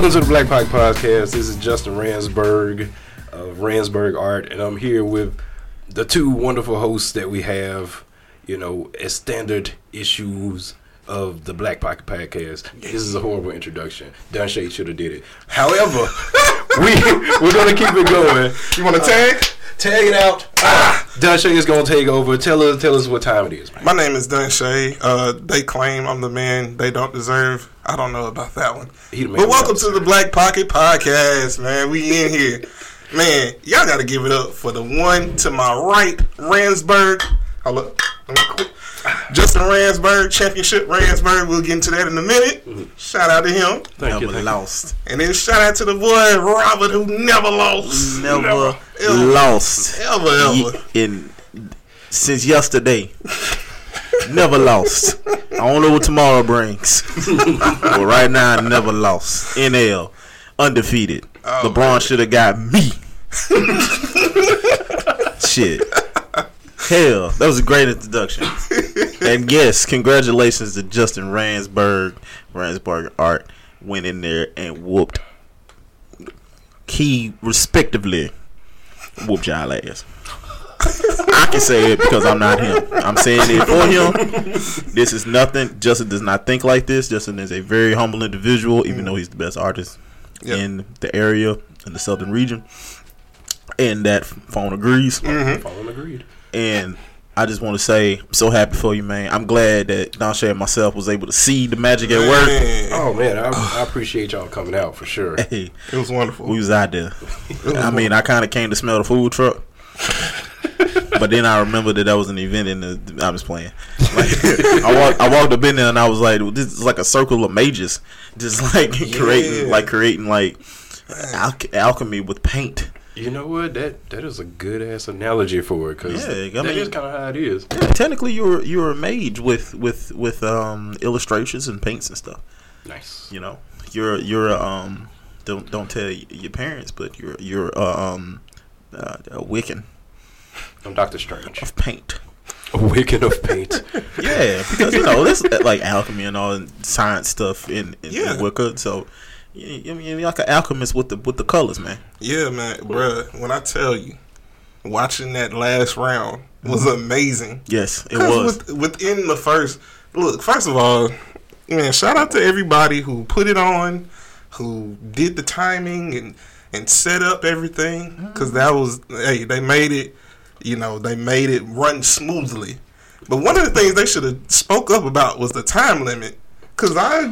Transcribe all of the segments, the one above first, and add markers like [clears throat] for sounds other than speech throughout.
Welcome to the Black Pocket Podcast. This is Justin Ransberg of Ransberg Art, and I'm here with the two wonderful hosts that we have, you know, as standard issues of the Black Pocket Podcast. This is a horrible introduction. Don Shay should have did it. However, [laughs] we we're gonna keep it going. You want to tag? Tag it out. Ah, Don Shay is gonna take over. Tell us tell us what time it is, man. My name is Don Shay. Uh, they claim I'm the man they don't deserve. I don't know about that one. He the man But welcome to the. Black Pocket Podcast, man. We in here. Man, y'all got to give it up for the one to my right, Ransberg. Hold up. Let me quit. Justin Ransberg, Championship Ransberg. We'll get into that in a minute. Mm-hmm. Shout out to him. Thank you. Never thank you. lost. And then shout out to the boy, Robert, who never lost. Never, ever, lost. Ever, ever. In since yesterday. never lost. I don't know what tomorrow brings. [laughs] but right now, I never lost. NL. Undefeated. Oh, LeBron should have got me. [laughs] Shit. Hell, that was a great introduction. and yes, congratulations to Justin Ransberg, Ransberg Art, went in there and whooped. He respectively whooped y'all ass. I can say it because I'm not him. I'm saying it for him. This is nothing. Justin does not think like this. Justin is a very humble individual, even though he's the best artist Yep. in the area in the southern region. And that phone agrees. Mm-hmm. Fallen agreed. And I just want to say, I'm so happy for you, man. I'm glad that Don Shay and myself was able to see the magic at work. Man, Oh man, I, [sighs] I appreciate y'all coming out for sure. Hey, it was wonderful. we was out there. [laughs] I mean, I kind of came to smell the food truck. [laughs] But then I remember that that was an event in the. I was playing. Like, [laughs] I walked, I walked up in there and I was like, "This is like a circle of mages, just like creating, like creating like alch- alchemy with paint." You know what? That that is a good ass analogy for it because Yeah, I mean- is kind of how it is. Yeah, technically, you're you're a mage with with with um illustrations and paints and stuff. Nice. You know, you're you're um don't don't tell your parents, but you're you're a, um uh, a Wiccan I'm Doctor Strange. of paint. A wicked of paint. [laughs] Yeah, because you know uh, like alchemy and all science stuff in, in, Yeah. in Wicca. So you, I mean, you're like an alchemist with the with the colors, man. Yeah, man, bruh. When I tell you, watching that last round was mm-hmm. amazing. Yes, it was. with- within the first look. First of all, man, shout out to everybody who put it on, who did the timing and and set up everything. Because that was hey, they made it. You know, they made it run smoothly. But one of the things they should have spoke up about was the time limit. Cause I,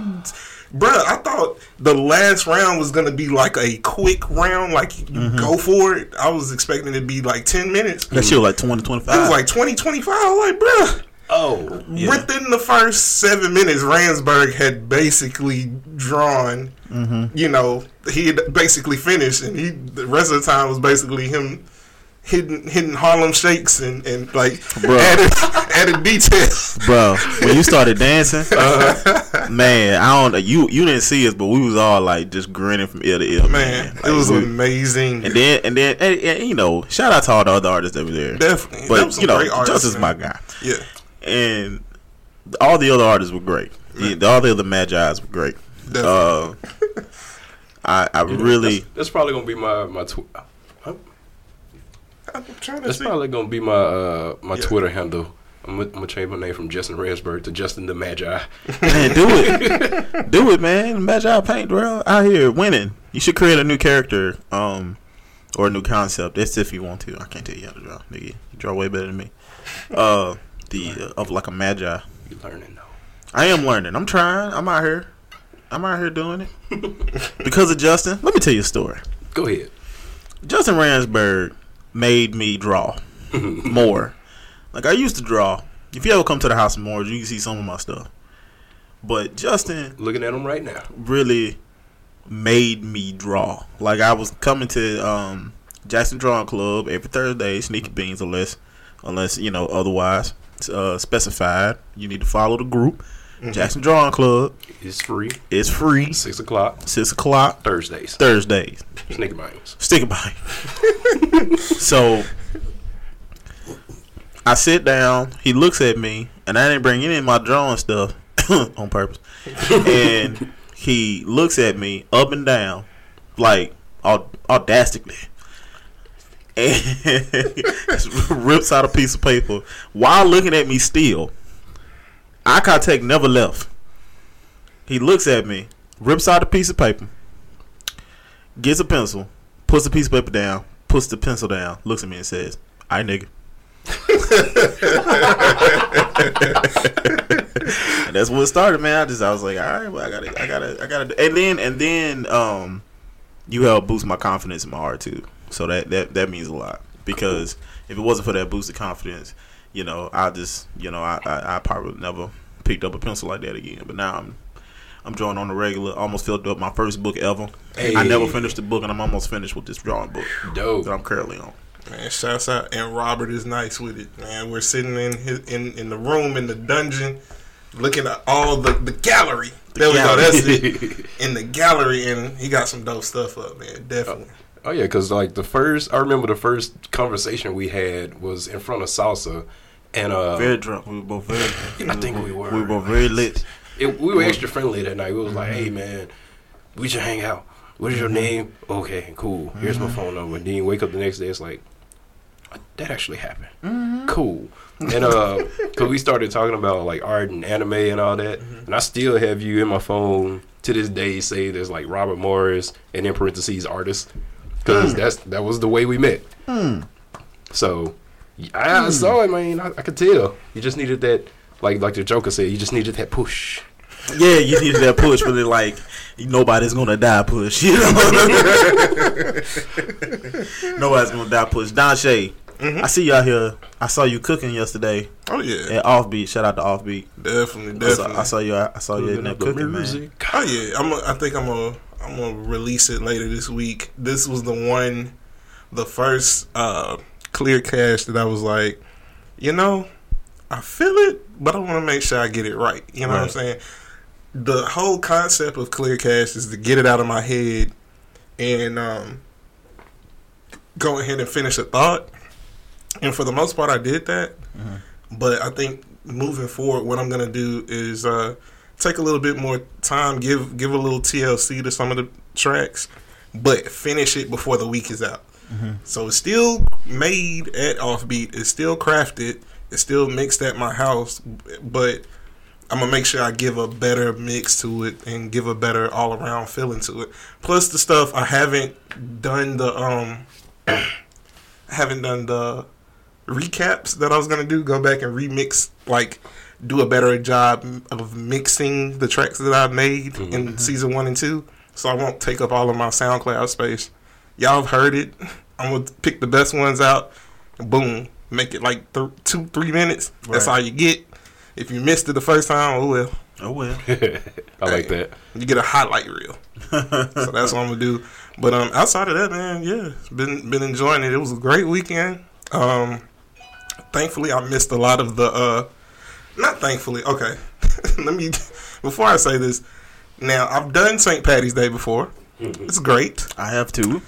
bruh, I thought the last round was gonna be like a quick round, like you go for it. I was expecting it to be like ten minutes. That shit was like 20, 25. It was like 20, 25. I was like, bruh. Oh, Yeah. Within the first seven minutes, Ransberg had basically drawn. Mm-hmm. You know, he had basically finished, and he the rest of the time was basically him hitting hitting Harlem shakes and and like Bruh. added [laughs] added details. Bro, when you started dancing, [laughs] Uh-huh. man, I don't know. You you didn't see us, but we was all like just grinning from ear to ear, Man, Like, it was we- amazing. And then and then and, and, you know, shout out to all the other artists that were there. Definitely, but you know, great artists, Justice my guy, yeah, and all the other artists were great. Yeah, all the other Magi's were great. Uh. I I really That's, that's probably gonna be my my. Tw- I'm trying to that's see. probably gonna be my uh my Yeah. Twitter handle. I'm gonna, I'm gonna change my name from Justin Ransberg to Justin the Magi. [laughs] man do it, do it, man. Magi paint, bro, out here winning. You should create a new character, um, or a new concept. That's if you want to. I can't tell you how to draw, nigga. You draw way better than me. Uh, the uh, of like a Magi. You learning though. I am learning. I'm trying. I'm out here. I'm out here doing it because of Justin. Let me tell you a story. Go ahead. Justin Ransberg made me draw [laughs] more. Like I used to draw. If you ever come to the house of Moors, you can see some of my stuff. But Justin Looking at him right now. really made me draw. Like I was coming to um, Jackson Drawing Club every Thursday, sneaky beans, unless unless you know otherwise uh, specified. You need to follow the group. Mm-hmm. Jackson Drawing Club. It's free. It's free. Six o'clock Six o'clock Thursdays. Thursdays. Sneaker. Stick about it. so I sit down. He looks at me, and I didn't bring any of my drawing stuff [coughs] on purpose. And he looks at me up and down, like aud- audaciously, and [laughs] rips out a piece of paper while looking at me still. Eye contact never left. He looks at me, rips out a piece of paper, gets a pencil, puts the piece of paper down, puts the pencil down, looks at me and says, "I nigga." [laughs] and that's what started, man. I just I was like, all right, well, I gotta, I gotta, I gotta, and then and then um, you helped boost my confidence in my heart too. So that that that means a lot because if it wasn't for that boost of confidence, you know, I just, you know, I I, I probably never picked up a pencil like that again. But now I'm. I'm drawing on the regular. Almost filled up my first book ever. Hey. I never finished the book, and I'm almost finished with this drawing book Dope. that I'm currently on. Man, shouts out, and Robert is nice with it. Man, we're sitting in his, in in the room in the dungeon, looking at all the the gallery. there we go. That's it. [laughs] In the gallery, and he got some dope stuff up, man. Definitely. Oh, oh yeah, because like the first, I remember the first conversation we had was in front of Salsa, and uh, Very drunk. We were both very. [laughs] I think we were. We were both very lit. it, we were extra friendly that night. We was like, hey man, we should hang out. What is your mm-hmm. name? Okay, cool. Here's my mm-hmm. phone number. And then you wake up the next day, it's like that actually happened. Mm-hmm. Cool. [laughs] And uh, cause we started talking about like art and anime and all that, and I still have you in my phone to this day saved there's like Robert Morris and in parentheses artist, because mm. that's that was the way we met. Mm. So I, I saw it, man. I, I could tell. You just needed that, like like the Joker said. You just needed that push. Yeah, you needed that push, but it like nobody's gonna die push. [laughs] You know, nobody's gonna die push. Don Shay, I see you out here. I saw you cooking yesterday Oh yeah, at Offbeat. Shout out to Offbeat. definitely, I saw, definitely. I saw you. I saw you in there cooking, man. Oh yeah, I'm. A, I think I'm gonna. I'm gonna release it later this week. This was the one, the first uh clear cash that I was like, you know, I feel it, but I want to make sure I get it right. You know what I'm saying? The whole concept of clear cash is to get it out of my head and um go ahead and finish a thought. And for the most part, I did that. But I think moving forward, what I'm gonna do is uh, take a little bit more time, give give a little TLC to some of the tracks, but finish it before the week is out. So it's still made at Offbeat. It's still crafted. It's still mixed at my house, but I'm gonna make sure I give a better mix to it and give a better all around feeling to it. Plus the stuff I haven't done the um [clears throat] I haven't done the recaps that I was gonna do. Go back and remix, like do a better job of mixing the tracks that I made in season one and two. So I won't take up all of my SoundCloud space. Y'all have heard it. I'm gonna pick the best ones out. And boom, make it like th- two, three minutes. That's all you get. If you missed it the first time, oh well. Oh well. [laughs] I like that. You get a highlight reel. [laughs] so that's what I'm gonna do. But um, outside of that, man, yeah, been been enjoying it. It was a great weekend. Um, thankfully, I missed a lot of the. uh Not thankfully. Okay, [laughs] let me. Before I say this, now I've done St. Patty's Day before. It's great, I have too,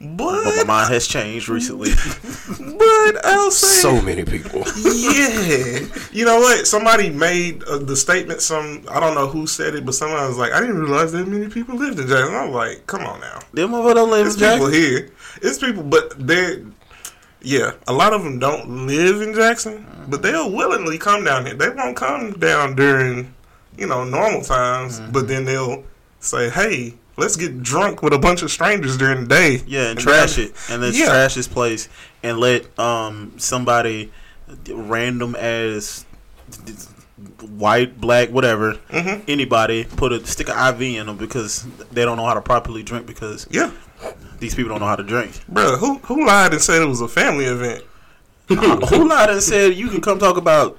but my mind has changed recently. [laughs] but I'll say So many people. yeah. You know what? Somebody made uh, the statement. Some I don't know who said it, but someone was like, "I didn't realize that many people lived in Jackson." I'm like, "Come on now." Them motherfuckers don't live It's in people here. It's people, but they're yeah. A lot of them don't live in Jackson, but they'll willingly come down here. They won't come down during you know normal times, but then they'll say, "Hey, let's get drunk with a bunch of strangers during the day." Yeah, and trash it, and then Yeah. trash this place, and let um somebody random as white, black, whatever, Mhm. anybody put a stick an IV in them because they don't know how to properly drink because Yeah, these people don't know how to drink. bro. Who who lied and said it was a family event? [laughs] Who lied and said you can come talk about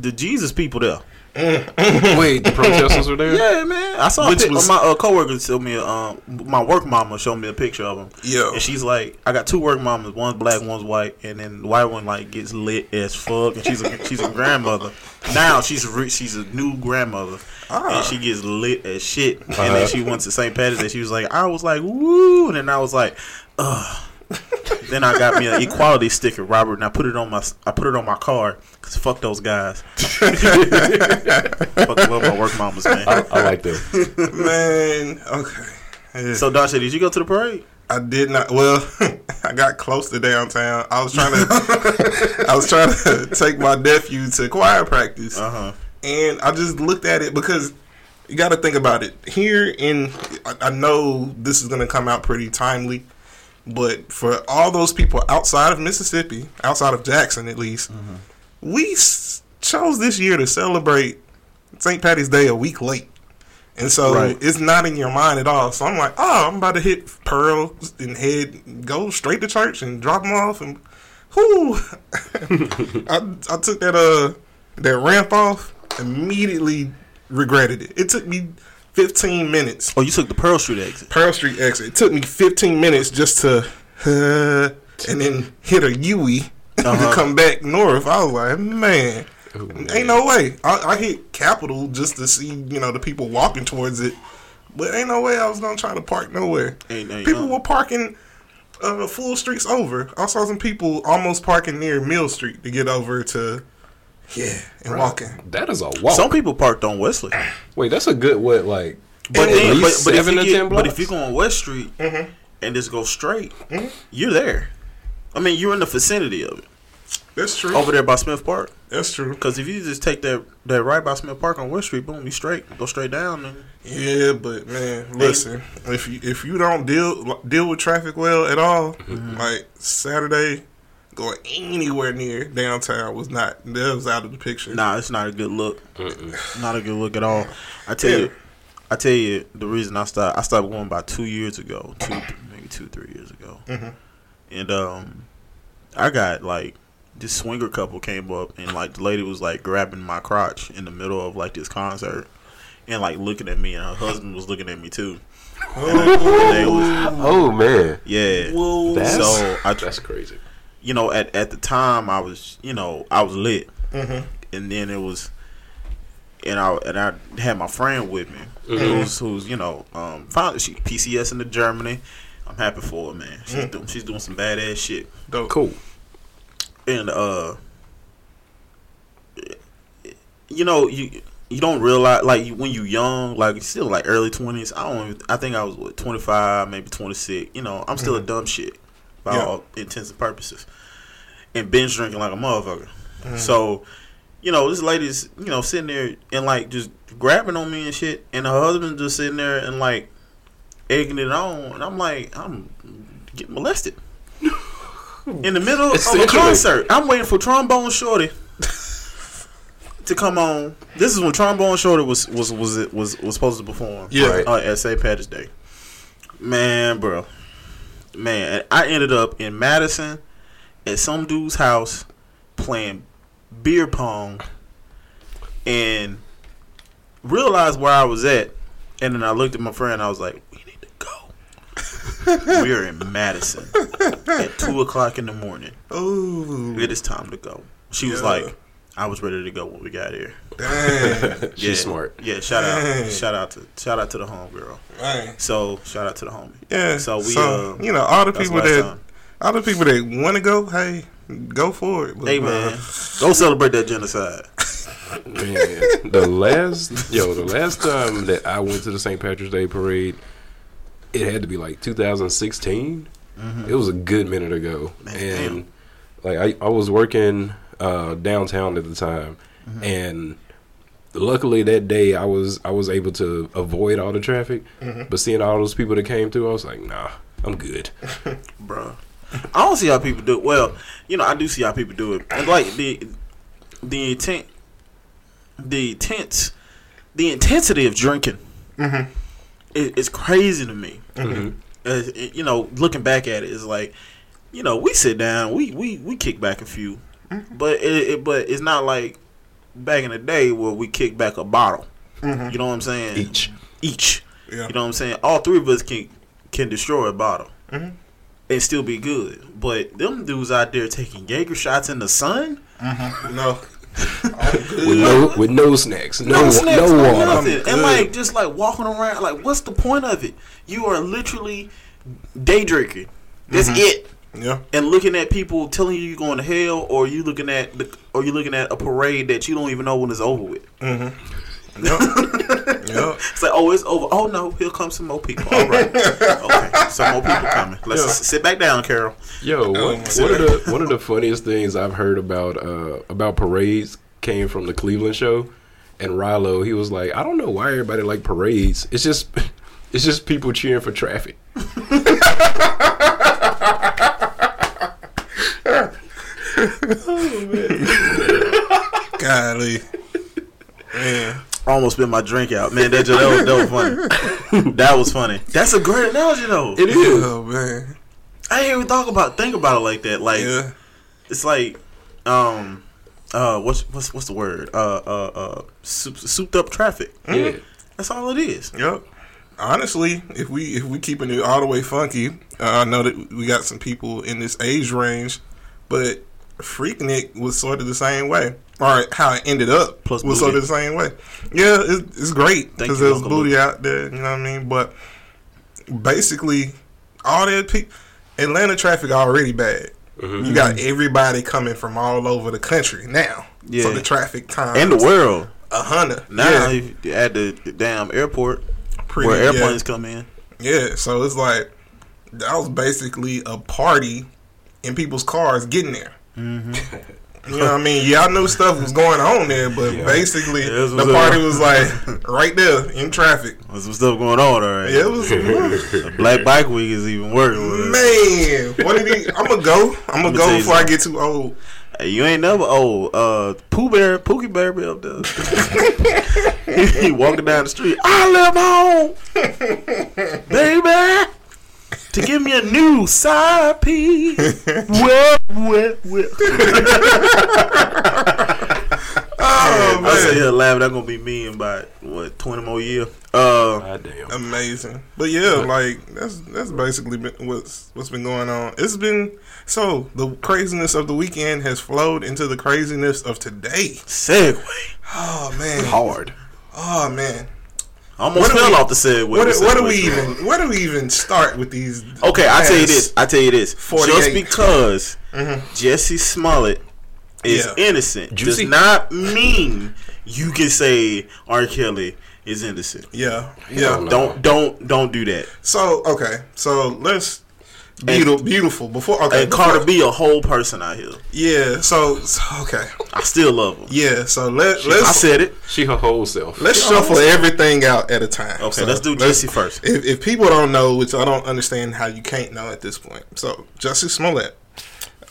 the Jesus people there? Wait, the protesters were there. Yeah, man. I saw Which a pic- was- my uh, coworker showed me. a, Um, my work mama showed me a picture of him. Yeah. And she's like, I got two work mamas. One's black, one's white, and then the white one like gets lit as fuck, and she's a she's a grandmother. Now she's a re- she's a new grandmother, Ah. and she gets lit as shit. And Uh-huh. then she went to St. Patrick's and She was like, I was like, woo, and then I was like, ugh. Then I got me an equality sticker, Robert, and I put it on my I put it on my car because fuck those guys. [laughs] fuck love my work mamas, man. I, I like that. Man, okay. Yeah. So Dasha, did you go to the parade? I did not. Well, [laughs] I got close to downtown. I was trying to. [laughs] I was trying to take my nephew to choir practice, Uh huh. and I just looked at it because you got to think about it. Here in, I, I know this is going to come out pretty timely, but for all those people outside of Mississippi, outside of Jackson at least, we s- chose this year to celebrate St. Patty's Day a week late. And so Right. it's not in your mind at all. So I'm like, oh, I'm about to hit Pearl and head, go straight to church and drop them off. And whoo, [laughs] I, I took that uh that ramp off, immediately regretted it. It took me 15 minutes. Oh, you took the Pearl Street exit. Pearl Street exit. It took me 15 minutes just to, uh, and then hit a Yui [laughs] Uh-huh. to come back north. I was like, man, Oh, man. ain't no way. I, I hit Capitol just to see, you know, the people walking towards it. But ain't no way I was gonna try to park nowhere. Ain't- ain't people no- were parking uh, full streets over. I saw some people almost parking near Mill Street to get over to, yeah, and walking. That is a walk. Some people parked on Wesley, Wait, that's a good what? Like, but, at then, but, but if seven you get, but if you go on West Street Mhm. and just go straight, you're there. I mean, you're in the vicinity of it That's true. over there by Smith Park. That's true. Because if you just take that that right by Smith Park on West Street, boom, you straight, go straight down. And, Yeah, but man, listen, if you if you don't deal deal with traffic well at all, Mm-hmm. like Saturday, going anywhere near downtown was not that was out of the picture. nah, it's not a good look. Mm-mm. Not a good look at all. I tell Yeah. you, I tell you, the reason I stopped, I stopped going about two years ago, two maybe two three years ago, Mhm. and um, I got like this swinger couple came up and like the lady was like grabbing my crotch in the middle of like this concert. And like looking at me, and her husband was looking at me too. And they was, oh man, yeah. Whoa. that's So, I- that's crazy. You know, at at the time I was, you know, I was lit, Mhm. and then it was, and I and I had my friend with me, Mhm. who's who's you know, um, found she PCS into Germany. I'm happy for her, man. She's Mm. doing she's doing some badass shit, Dope. Cool. and uh, you know, you you don't realize like when you young, like still like early twenties. I don't. Even, I think I was what 25, maybe 26. You know, I'm still a dumb shit by Yeah. all intents and purposes, and binge drinking like a motherfucker. So, you know, this lady's you know sitting there and like just grabbing on me and shit, and her husband just sitting there and like egging it on, and I'm like, I'm getting molested. In the middle of a concert, I'm waiting for trombone shorty to come on. This is when trombone shorty was was was it was was supposed to perform. Yeah. Right. uh, at St. Patrick's Day. Man, bro, man, I ended up in Madison at some dude's house playing beer pong and realized where I was at. And then I looked at my friend. I was like, "We need to go. [laughs] We're in Madison at two o'clock in the morning. Ooh, It is time to go." She was Yeah. like, "I was ready to go when we got here." dang, [laughs] She's Yeah. smart. Yeah, shout Dang. out, shout out to shout out to the homegirl. dang. So shout out to the homie. Yeah. So we, so, uh, you know, all the people that time. all the people that want to go, hey, go for it. But, Hey uh, man, go celebrate that genocide. Man, the last yo, the last time that I went to the St. Patrick's Day parade, it had to be like 2016. It was a good minute ago, Man, and like I, I was working uh, downtown at the time, and luckily that day I was I was able to avoid all the traffic. But seeing all those people that came through, I was like, nah, I'm good. [laughs] bro. I don't see how people do it. Well, you know, I do see how people do it. And like the the intent, the intense, the intensity of drinking Mhm. is, is crazy to me. Mhm. As, you know, looking back at it, it's like, you know, we sit down, we we we kick back a few, but it, it but it's not like back in the day where we kick back a bottle. Mhm. You know what I'm saying? Each. Each. Yeah. You know what I'm saying? All three of us can can destroy a bottle Mhm. and still be good. But them dudes out there taking Jaeger shots in the sun, [laughs] No. With no with no snacks, no no no, snacks, no no water. nothing, and like just like walking around. Like, what's the point of it? You are literally day drinking. That's Mm-hmm. it. Yeah. and looking at people telling you you're going to hell, or you looking at the, or you looking at a parade that you don't even know when it's over with. Mm-hmm. Yep. yep. [laughs] It's like, oh, it's over. Oh no, here comes some more people. All right, [laughs] okay, some more people coming. Let's Yeah. sit back down, Carol. Yo, one, Oh, one of the one of the funniest things I've heard about uh, about parades came from the Cleveland show, and Rallo he was like, I don't know why everybody like parades. It's just [laughs] it's just people cheering for traffic. Almost spit my drink out, man. That, just, that, was, that was funny. [laughs] that was funny. That's a great analogy, though. It is. Oh man. I ain't even talk about think about it like that. Like Yeah. it's like, um, uh, what's what's what's the word? Uh, uh, uh, soup, souped up traffic. Yeah. That's all it is. Yep. Honestly, if we if we keeping it all the way funky, uh, I know that we got some people in this age range, but Freaknik was sort of the same way, or how it ended up Plus was sort of the same way. Yeah, it's, it's great because there's Uncle booty Luke. out there. You know what I mean? But basically, all that pe- Atlanta traffic already bad. Mhm. You got everybody coming from all over the country now. Yeah. So the traffic time And the world a hundred now Yeah, at the, damn airport pretty- where yeah. airplanes come in. Yeah, so it's like that was basically a party in people's cars getting there. Mm-hmm. [laughs] You know what I mean? Yeah, I knew stuff was going on there, but Yeah. basically Yeah, the party was like right there in traffic. There's some stuff going on, all right. Yeah, it was [laughs] Black Bike Week is even worse. man. What did he? I'm gonna go. I'm gonna go before I get too old. Hey, you ain't never old. Uh, Pooh Bear, Pookie Bear be up there. [laughs] [laughs] he walking down the street. I live home, baby, to give me a new side piece. [laughs] well, well, well. [laughs] Oh man. I say man, here laughing. That's gonna be me in about what twenty more years. Uh, God damn. amazing. But yeah, like that's that's basically been what's what's been going on. It's been so the craziness of the weekend has flowed into the craziness of today. Segway. Oh man, Hard. oh man. I almost What do fell we- off the Segway. Where, with do- do we even where do we even start with these? Okay, I tell you this. I tell you this. Just because Mhm. Jesse Smollett is Yeah. innocent Juicy. does not mean you can say R. Kelly is innocent. Yeah, yeah. Don't don't don't do that. So okay, so let's beautiful, beautiful. Before okay, And before- Cardi B a whole person out here. Yeah. So, so okay. I still love him. Yeah. So let I let's I said it. She her whole self. let's shuffle everything out at a time. Okay, So let's do Jesse first. If, if people don't know, which I don't understand how you can't know at this point. So Jesse Smollett,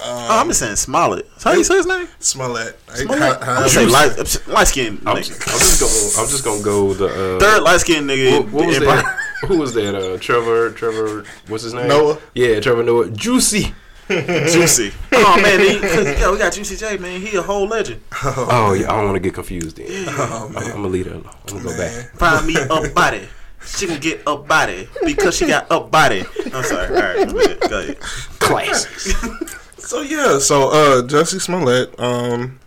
oh, I'm just saying Smollett. That's how you say his name? Smollett. Smollett. How- I'm say light light skinned I'm, I'm just gonna I'm just gonna go the uh, Third light skinned nigga. What, what was in- that? [laughs] Who was that? Uh, Trevor. Trevor. What's his name? Noah. Yeah, Trevor Noah. Juicy. Juicy. [laughs] oh man, he, 'cause, yeah, we got Juicy J, man. He a whole legend. Oh yeah, I don't want to get confused. Then Oh, I'm, man. I'm gonna leave that alone. I'm gonna go back. Find me a body. She can get a body because she got a body. I'm sorry. All right, go ahead. Go ahead. Classics. [laughs] So yeah, so uh Jesse Smollett, um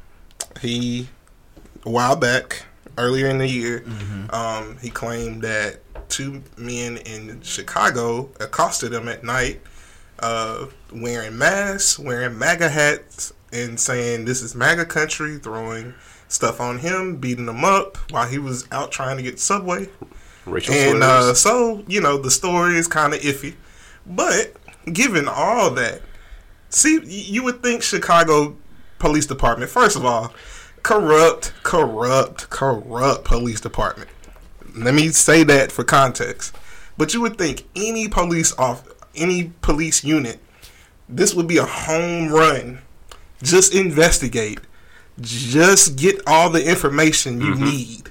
he a while back, earlier in the year, um, he claimed that two men in Chicago accosted him at night, uh, wearing masks, wearing MAGA hats, and saying this is MAGA country, throwing stuff on him, beating him up while he was out trying to get subway. Racial And uh, so, you know, the story is kind of iffy. But given all that, see, you would think Chicago Police Department, first of all, corrupt, corrupt, corrupt police department. Let me say that for context. But you would think any police off, any police unit, this would be a home run. Just investigate. Just get all the information you mm-hmm. need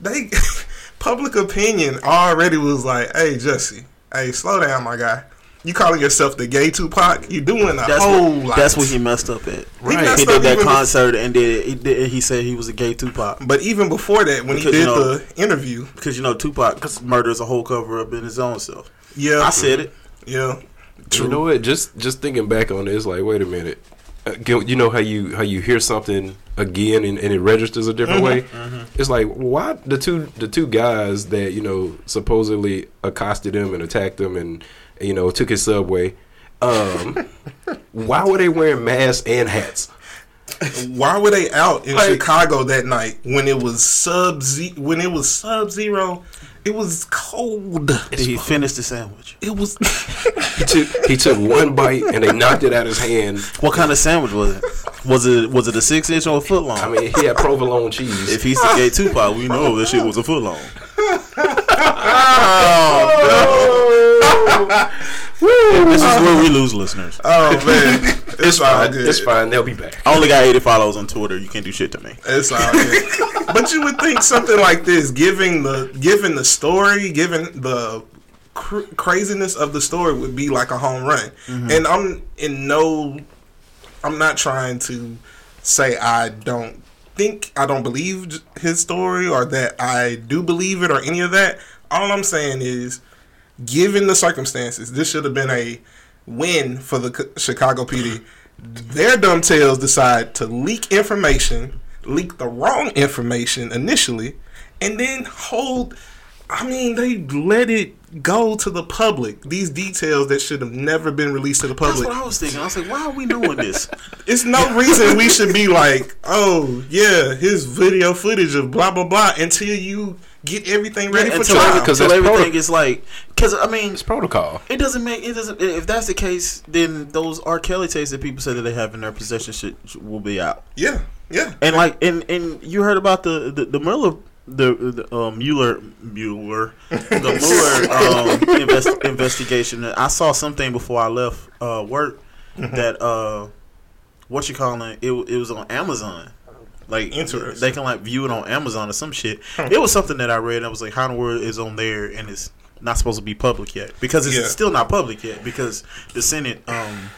they [laughs] public opinion already was like, "Hey Jesse, hey slow down, my guy. You calling yourself the gay Tupac? You doing a That's whole what, lot." that's what he messed up at. Right. messed He did that even concert and did he, did he said he was a gay Tupac But even before that, when he Because, you did know- the interview, because you know Tupac murders a whole cover up in his own self. yeah, I said it. yeah, You know what? Just just thinking back on this, like, wait a minute. Uh, You know how you how you hear something again and, and it registers a different way. It's like why the two the two guys that you know supposedly accosted him and attacked him and you know took his subway. Um, why were they wearing masks and hats? Why were they out in Like- Chicago that night when it was sub ze- when it was sub zero? It was cold. Did he finish the sandwich? It was. [laughs] He took he took one bite and they knocked it out of his hand. What kind of sandwich was it? Was it was it a six inch or a foot long? I mean, he had provolone cheese. if he's the gay Tupac, we know that shit was a foot long. Oh, this is where we [laughs] lose listeners. Oh man, [laughs] it's all fine. good. It's fine. They'll be back. I only got 80 followers on Twitter. You can't do shit to me. It's all good. [laughs] but you would think something like this, given the given the story, given the cr- craziness of the story, would be like a home run. Mm-hmm. And I'm in no, I'm not trying to say I don't think I don't believe his story or that I do believe it or any of that. All I'm saying is, given the circumstances, this should have been a win for the Chicago PD. Their dumb tails decide to leak information, leak the wrong information initially, and then hold. I mean, they let it go to the public. These details that should have never been released to the public. That's what I was thinking. I was like, why are we doing this? [laughs] It's no reason we should be like, oh yeah, his video footage of blah blah blah until you get everything ready for trial. because everything proto- is like, because I mean, It's protocol. it doesn't make it doesn't. If that's the case, then those R. Kelly tapes that people say that they have in their possession should, should- will be out. Yeah, yeah. And like, and and you heard about the the, the Mueller. The, the um, Mueller Mueller [laughs] the Mueller um, invest, investigation. I saw something before I left uh, work that uh, what you calling it? It was on Amazon. Like Interesting. they can like view it on Amazon or some shit. It was something that I read. And I was like, how in the world is on there and it's not supposed to be public yet because it's Yeah. still not public yet because the Senate um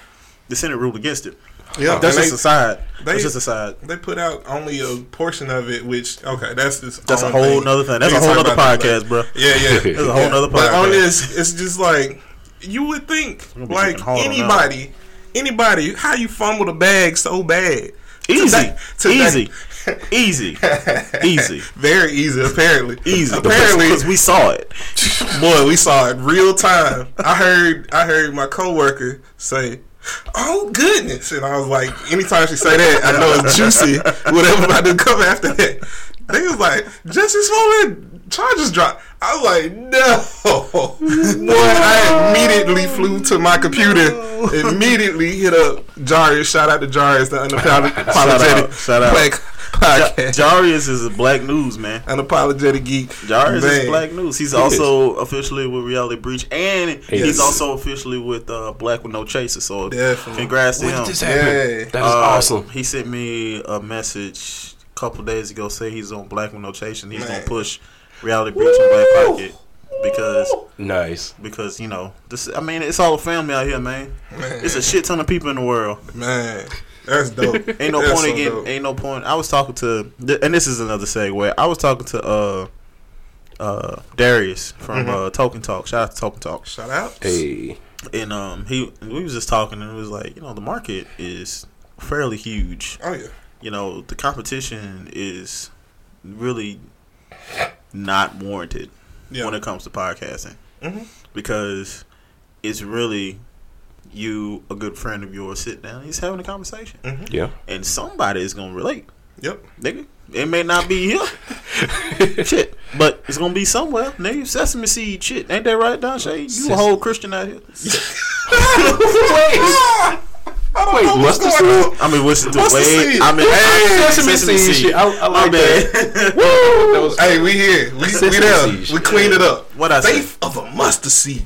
the Senate ruled against it. Yeah, That's just a side. they- That's just a side. They put out only a portion of it, which okay, that's just That's a whole thing. nother thing. That's a whole other podcast, bro. Yeah, yeah, [laughs] That's a whole yeah. nother But on this, it's just like you would think, like anybody, anybody, how you fumble the bag so bad? Easy, Today- today- [laughs] easy, easy, easy, [laughs] Very easy, apparently. easy. Apparently, because we saw it. boy, we saw it real time. I heard, I heard my coworker say. Oh goodness! And I was like, anytime she say that, I know it's juicy. Whatever about to come after that, they was like, Justice Smollett charges dropped. I was like, no. Boy, I immediately flew to my computer, immediately hit up Jarius. Shout out to Jarius, the unapologetic [laughs] Shout out. black podcast, Jarius is a black news man. unapologetic geek. Jarius Man. is black news. He's also officially with Reality Breach, and he's Yes. also officially with uh, Black with No Chaser. So Definitely. congrats to When him. did this? Yeah. That is Uh, awesome. He sent me a message a couple days ago saying he's on Black with No Chaser. and He's Man. gonna push Reality Breach and Black Pocket because Nice. because you know this. I mean, it's all a family out here, man. Man. It's a shit ton of people in the world. Man, that's [laughs] dope. Ain't no That's point so again. dope. Ain't no point. I was talking to, and this is another segue. I was talking to uh, uh, Darius from Mm-hmm. uh, Token Talk. Shout out to Token Talk. Shout out. Hey. And um, he we was just talking, and it was like, you know, the market is fairly huge. Oh yeah. You know, the competition is really not warranted Yeah. when it comes to podcasting Mhm. because it's really you, a good friend of yours, sit down, he's having a conversation Yeah. and somebody is gonna relate, Yep. nigga. It may not be here, [laughs] shit, but it's gonna be somewhere, nigga. Sesame seed, shit, ain't that right, Don Shay? You a whole Christian out here? [laughs] Wait, mustard seed? I mean, what's the What's the way? seed? I mean, Hey, I- sesame seed shit. I- I My like bad. That [laughs] was Hey, we here. We, we there. seed. We cleaned it up. What I say? Faith of a mustard seed.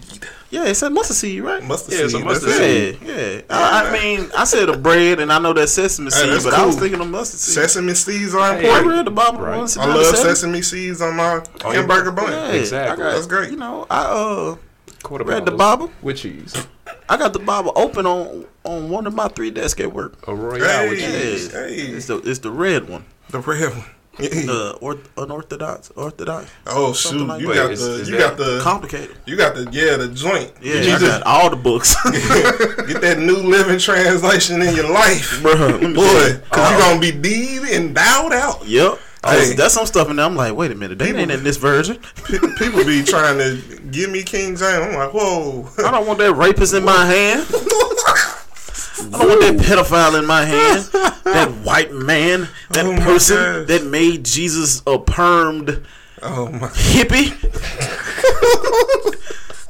Yeah, it said mustard seed, right? Mustard Yeah, it's a seed. mustard that's it. Yeah, yeah. I, I mean, I said a bread, and I know that sesame Hey, seed, that's but I was thinking of mustard seed. Sesame seeds are Hey. I important. read the Bible Right. once. I love said sesame seeds on my Oh, yeah. hamburger bun. Yeah, Exactly. Got- That's great. You know, I uh Quarter read the Bible. with cheese. I got the Bible open on on one of my three desks at work. A royale with cheese. Yeah, hey. it's the it's the red one. The red one. Uh, [laughs] or, unorthodox, orthodox, oh something shoot! like you that. got Is- the is you got the complicated. you got the yeah the joint. Yeah, you I got all the books, [laughs] [laughs] get that new living translation in your life, bro. let me tell boy, you. because you're gonna be deep and bowed out. Yep. Hey. That's some stuff, and I'm like, wait a minute, they People- ain't in this version. People be trying to give me King James. I'm like, whoa. I don't want that rapist in my hand. I don't want that pedophile in my hand. [laughs] That white man, that Oh person that made Jesus a permed Oh my. hippie.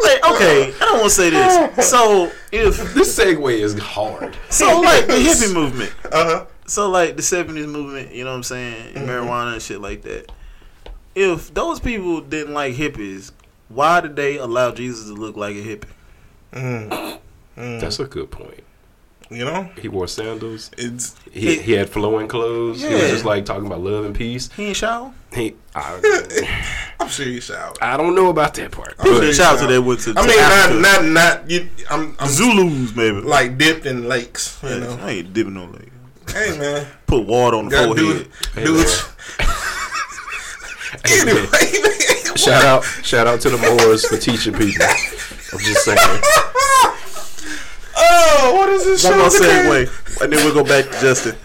like, okay, I don't want to say this. So if This segue is hard. so, like the hippie movement. Uh huh. So like the seventies movement, you know what I'm saying, Mm-hmm. marijuana and shit like that. If those people didn't like hippies, why did they allow Jesus to look like a hippie? Mm. Mm. That's a good point. You know, He wore sandals. it's He, he had flowing clothes. He was just like talking about love and peace. He ain't shower. He, I, [laughs] I'm sure you shout. I don't know about that part. People But- didn't shout to that went to. I mean, Africa. not not not you. I'm I'm Zulus, maybe. like dipped in lakes. You Yeah, know. I ain't dipping no leg. Hey man, Put water on the gotta do forehead. it. [laughs] Hey, Do man. it. [laughs] anyway, Shout out, shout out to the Moors for teaching people. I'm just saying. What is this One show? more today? segue, and then we'll go back to Justin,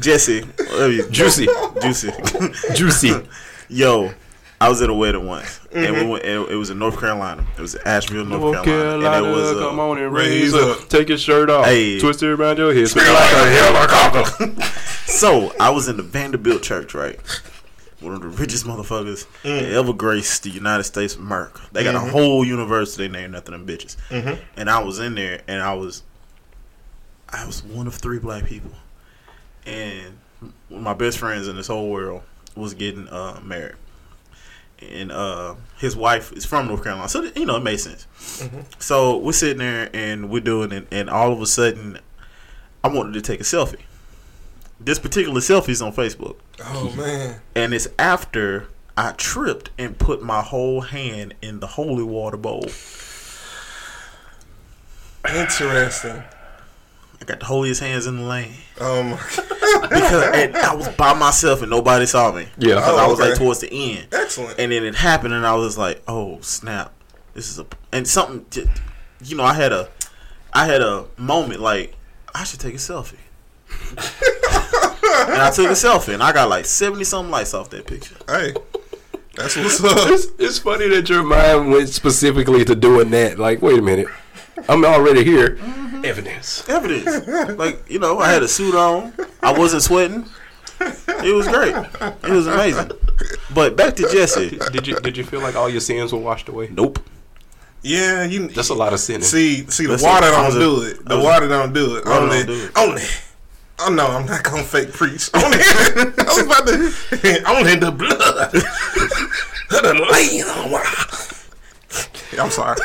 Jesse, you- Juicy. Juicy. Juicy. [laughs] Yo, I was at a wedding once, and Mm-hmm. we went. It, it was in North Carolina. It was Asheville, North, Carolina, and it was. Uh, come on and raise raise up. up. Take your shirt off. Hey. Twist it around your head. Spin like a helicopter. [laughs] So I was in the Vanderbilt Church, right? One of the richest motherfuckers Mm. that ever graced the United States of America. They got a whole university named after them bitches. Mhm. And I was in there, and I was, I was one of three black people, and one of my best friends in this whole world was getting uh, married, and uh, his wife is from North Carolina, so you know it made sense. So we're sitting there and we're doing it, and all of a sudden, I wanted to take a selfie. This particular selfie is on Facebook, Oh man, and it's after I tripped and put my whole hand in the holy water bowl. interesting. I got the holiest hands in the land Oh my, [laughs] God. because and I was by myself and nobody saw me. Yeah. because Oh, I was like towards the end, excellent. and then it happened, and I was like, "Oh snap! This is a and something." j- You know, I had a, I had a moment like I should take a selfie, and I took a selfie, and I got like seventy something likes off that picture. hey, that's [laughs] what's up. It's, it's funny that your mind went specifically to doing that. Like, wait a minute. I'm already here. Mm-hmm. Evidence. Evidence, like you know, I had a suit on, I wasn't sweating. It was great. It was amazing. But back to Jesse. Did you did you feel like all your sins were washed away? Nope. Yeah, you. That's a lot of sinning. See, see, the That's water it. Don't a- do it. The water don't do it. Only, do it. only. Oh no, I'm not gonna fake preach. Only, [laughs] I was about to. [laughs] Only the blood [laughs] of the lamb. I'm sorry.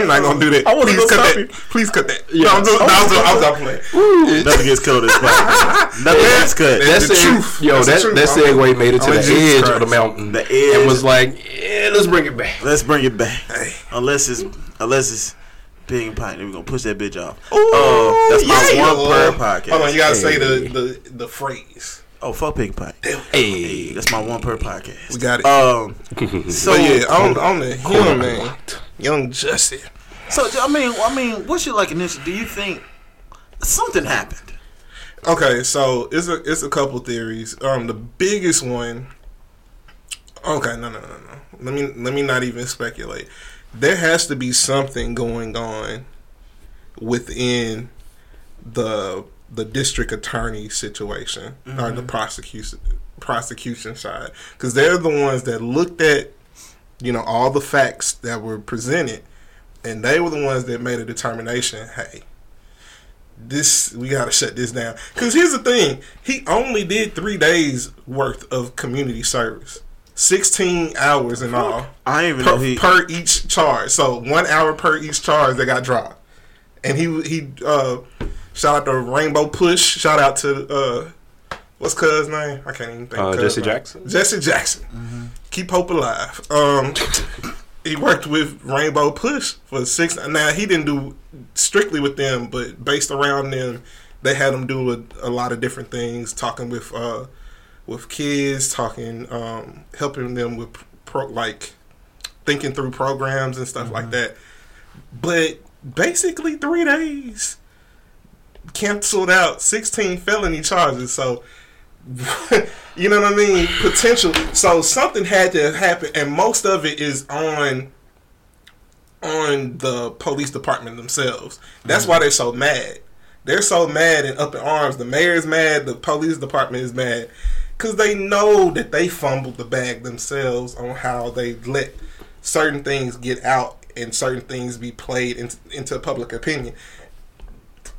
I'm not gonna do that. I wasn't Please gonna cut stop that. you. Please cut that. Yeah. No, I'm just, no, I was, I was, I was playing. Nothing gets cut on this podcast. Nothing gets cut. That's [laughs] That the truth. Yo, That's that truth. that I'm- segue made it to the like Jesus edge of the mountain. The edge. and was like, yeah, let's bring it back. Let's bring it back. Hey. Unless it's unless it's pig and pint, we're gonna push that bitch off. Ooh, Uh, that's my yeah. one per podcast. Hold on, you gotta say the, the the phrase. Oh, fuck pig and pint. Hey, That's my one per podcast. We got it. Um. [laughs] So but yeah, on on the young man, young Jesse. So I mean, I mean, what's your like initial? Do you think something happened? Okay, so it's a it's a couple theories. Um, the biggest one. Okay, no, no, no, no. Let me let me not even speculate. There has to be something going on within the the district attorney situation or the prosecution prosecution side because they're the ones that looked at you know all the facts that were presented and they were the ones that made a determination hey this we gotta shut this down. Because here's the thing he only did three days worth of community service. 16 hours in all I didn't even know per, he. per each charge. So one hour per each charge that got dropped. And he he uh shout out to rainbow push. Shout out to uh what's cuz name? I can't even think Uh, cuz Jesse name. Jackson. jesse jackson keep hope alive um [laughs] he worked with Rainbow Push for six. Now he didn't do strictly with them, but based around them, they had him do a, a lot of different things, talking with uh, with kids, talking, um, helping them with pro, like thinking through programs and stuff like that. But basically, three days canceled out sixteen felony charges. So [laughs] you know what I mean? Potential. So something had to happen, and most of it is on on the police department themselves. That's why they're so mad. They're so mad and up in arms. The mayor's mad. The police department is mad because they know that they fumbled the bag themselves on how they let certain things get out and certain things be played in, into public opinion.